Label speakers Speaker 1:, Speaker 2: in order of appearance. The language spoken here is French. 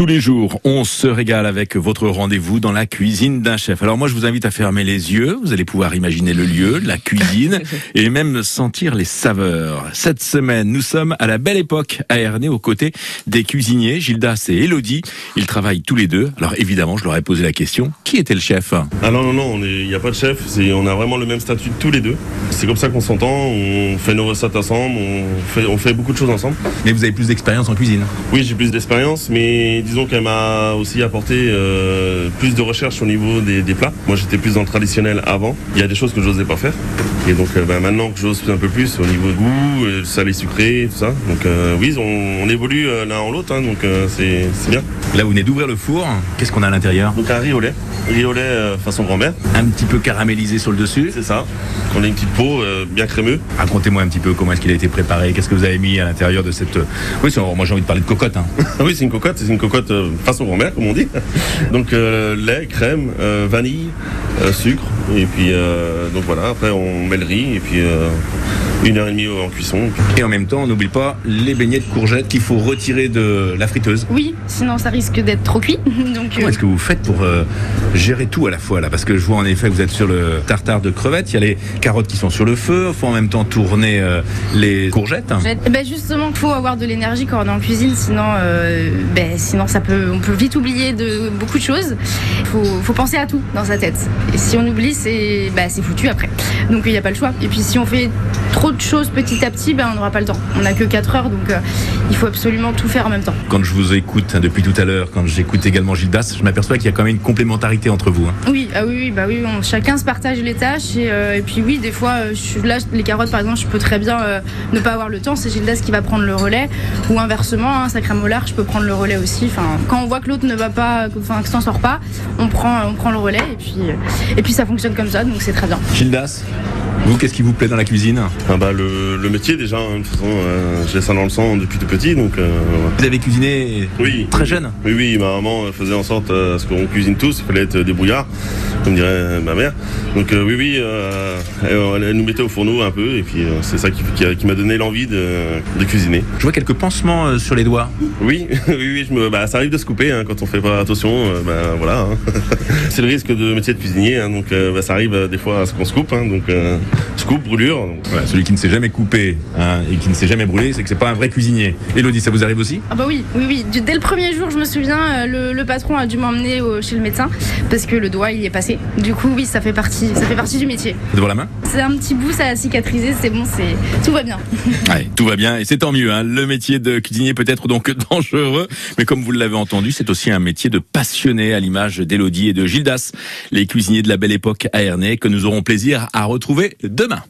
Speaker 1: Tous les jours, on se régale avec votre rendez-vous dans la cuisine d'un chef. Alors moi, je vous invite à fermer les yeux. Vous allez pouvoir imaginer le lieu, la cuisine et même sentir les saveurs. Cette semaine, nous sommes à la belle époque à Ernée aux côtés des cuisiniers Gildas et Elodie. Ils travaillent tous les deux. Alors évidemment, je leur ai posé la question qui était le chef?
Speaker 2: Ah non non non, il n'y a pas de chef. On a vraiment le même statut tous les deux. C'est comme ça qu'on s'entend. On fait nos recettes ensemble. On fait, on fait beaucoup de choses ensemble.
Speaker 1: Mais vous avez plus d'expérience en cuisine
Speaker 2: Oui, j'ai plus d'expérience, mais disons qu'elle m'a aussi apporté euh, plus de recherche au niveau des, plats. Moi, j'étais plus dans le traditionnel avant. Il y a des choses que je n'osais pas faire. Et donc, euh, bah, maintenant que j'ose un peu plus au niveau de goût, euh, salé, sucré, tout ça. Donc, oui, on, évolue l'un en l'autre, hein, donc c'est bien.
Speaker 1: Là, vous venez d'ouvrir le four. Qu'est-ce qu'on a à l'intérieur?
Speaker 2: Donc, un riz au lait. Riz au lait façon grand-mère.
Speaker 1: Un petit peu caramélisé sur le dessus.
Speaker 2: C'est ça. On a une petite peau bien crémeux.
Speaker 1: Racontez-moi un petit peu comment est-ce qu'il a été préparé. Qu'est-ce que vous avez mis à l'intérieur de cette. Oui, moi j'ai envie de parler de cocotte. Hein.
Speaker 2: oui, c'est une cocotte. C'est une cocotte façon grand-mère, comme on dit. Donc euh, lait, crème, euh, vanille, euh, sucre. Et puis donc voilà, après on met le riz et puis une heure et demie en cuisson.
Speaker 1: Et en même temps, on n'oublie pas les beignets de courgettes qu'il faut retirer de la friteuse.
Speaker 3: Oui, sinon ça risque d'être trop cuit.
Speaker 1: Donc, Comment est-ce que vous faites pour gérer tout à la fois là? Parce que je vois en effet que vous êtes sur le tartare de crevettes, il y a les carottes qui sont sur le feu, il faut en même temps tourner les courgettes.
Speaker 3: Eh ben justement, il faut avoir de l'énergie quand on est en cuisine, sinon, ben, sinon on peut vite oublier de beaucoup de choses. Il faut, penser à tout dans sa tête. Et si on oublie, c'est bah, foutu après. Donc il n'y a pas le choix. Et puis si on fait trop de choses petit à petit, ben, on n'aura pas le temps. On n'a que 4 heures, donc euh, il faut absolument tout faire en même temps.
Speaker 1: Quand je vous écoute hein, depuis tout à l'heure, quand j'écoute également Gildas, je m'aperçois qu'il y a quand même une complémentarité entre vous. Hein.
Speaker 3: Oui, ah oui, bah oui, chacun se partage les tâches. Et, euh, puis oui, des fois, euh, je, là, les carottes par exemple, je peux très bien ne pas avoir le temps. C'est Gildas qui va prendre le relais. Ou inversement, un hein, sacré molar, je peux prendre le relais aussi. Enfin, quand on voit que l'autre ne va pas, enfin, que s'en sort pas, on prend, on prend le relais et puis, et puis ça fonctionne comme ça, donc c'est très bien.
Speaker 1: Gildas vous, qu'est-ce qui vous plaît dans la cuisine
Speaker 2: ah bah, le, métier déjà, hein, de toute façon, euh, j'ai ça dans le sang depuis tout petit. Donc, euh,
Speaker 1: Vous avez cuisiné
Speaker 2: oui,
Speaker 1: très jeune
Speaker 2: Oui, oui, ma maman faisait en sorte à ce qu'on cuisine tous, il fallait être débrouillard, comme dirait ma mère. Donc oui, oui, elle, nous mettait au fourneau un peu, et puis c'est ça qui, m'a donné l'envie de, cuisiner.
Speaker 1: Je vois quelques pansements sur les doigts.
Speaker 2: Oui, oui, oui, je me, bah, ça arrive de se couper hein, quand on fait pas attention. Bah, voilà, hein. c'est le risque de métier de cuisinier, donc ça arrive des fois à ce qu'on se coupe. donc Scoop, brûlure.
Speaker 1: celui qui ne s'est jamais coupé hein, et qui ne s'est jamais brûlé, c'est que c'est pas un vrai cuisinier. Elodie, ça vous arrive aussi?
Speaker 3: Ah bah oui, oui, oui. Dès le premier jour, je me souviens, euh, le, patron a dû m'emmener chez le médecin parce que le doigt il est passé. Du coup, oui, ça fait partie, ça fait partie du métier.
Speaker 1: Devant la main?
Speaker 3: C'est un petit bout, ça a cicatrisé, c'est bon, c'est tout va bien.
Speaker 1: tout va bien et c'est tant mieux. Hein. Le métier de cuisinier peut être donc dangereux, mais comme vous l'avez entendu, c'est aussi un métier de passionné à l'image d'Elodie et de Gildas, les cuisiniers de la belle époque à que nous aurons plaisir à retrouver demain.